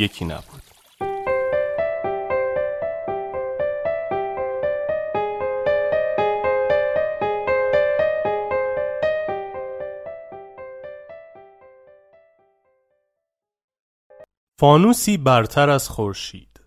یکی نبود. فانوسی برتر از خورشید.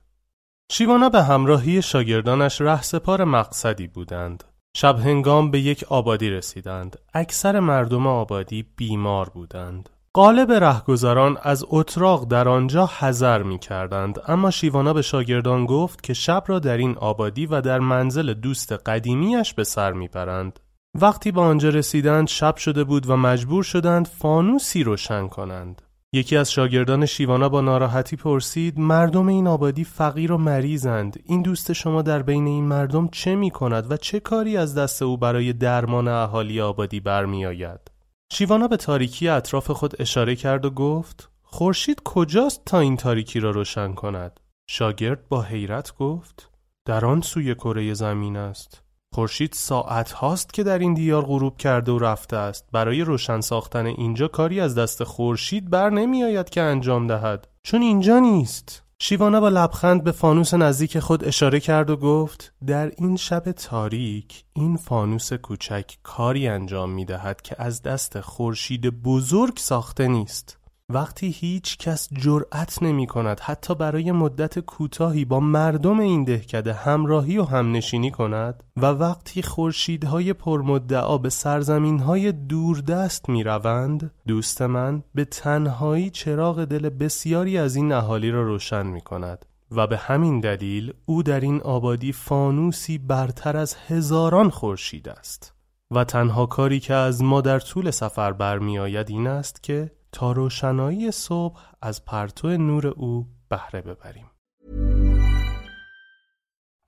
شیوانا به همراهی شاگردانش رهسپار مقصدی بودند. شب هنگام به یک آبادی رسیدند. اکثر مردم آبادی بیمار بودند. قالب رهگذران از اتراق در آنجا حذر می کردند اما شیوانا به شاگردان گفت که شب را در این آبادی و در منزل دوست قدیمیش به سر می برند. وقتی به آنجا رسیدند شب شده بود و مجبور شدند فانوسی روشن کنند. یکی از شاگردان شیوانا با ناراحتی پرسید مردم این آبادی فقیر و مریضند این دوست شما در بین این مردم چه می کند و چه کاری از دست او برای درمان اهالی آبادی برمی آید؟ شیوانا به تاریکی اطراف خود اشاره کرد و گفت خورشید کجاست تا این تاریکی را روشن کند؟ شاگرد با حیرت گفت در آن سوی کره زمین است. خورشید ساعت هاست که در این دیار غروب کرده و رفته است. برای روشن ساختن اینجا کاری از دست خورشید بر نمی آید که انجام دهد. چون اینجا نیست. شیوانا با لبخند به فانوس نزدیک خود اشاره کرد و گفت در این شب تاریک این فانوس کوچک کاری انجام می دهد که از دست خورشید بزرگ ساخته نیست. وقتی هیچ کس جرأت نمی کند حتی برای مدت کوتاهی با مردم این دهکده همراهی و همنشینی کند و وقتی خورشیدهای پرمدعا به سرزمینهای دوردست می روند دوست من به تنهایی چراغ دل بسیاری از این اهالی را روشن می کند و به همین دلیل او در این آبادی فانوسی برتر از هزاران خورشید است. و تنها کاری که از ما در طول سفر برمیآید این است که تا روشنایی صبح از پرتو نور او بهره ببریم.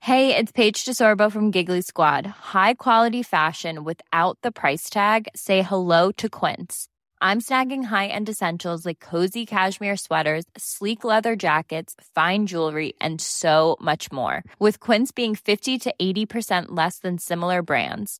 Hey, it's Paige DeSorbo from Giggly Squad. High quality fashion without the price tag. Say hello to Quince. I'm snagging high-end essentials like cozy cashmere sweaters, sleek leather jackets, fine jewelry, and so much more. With Quince being 50 to 80% less than similar brands.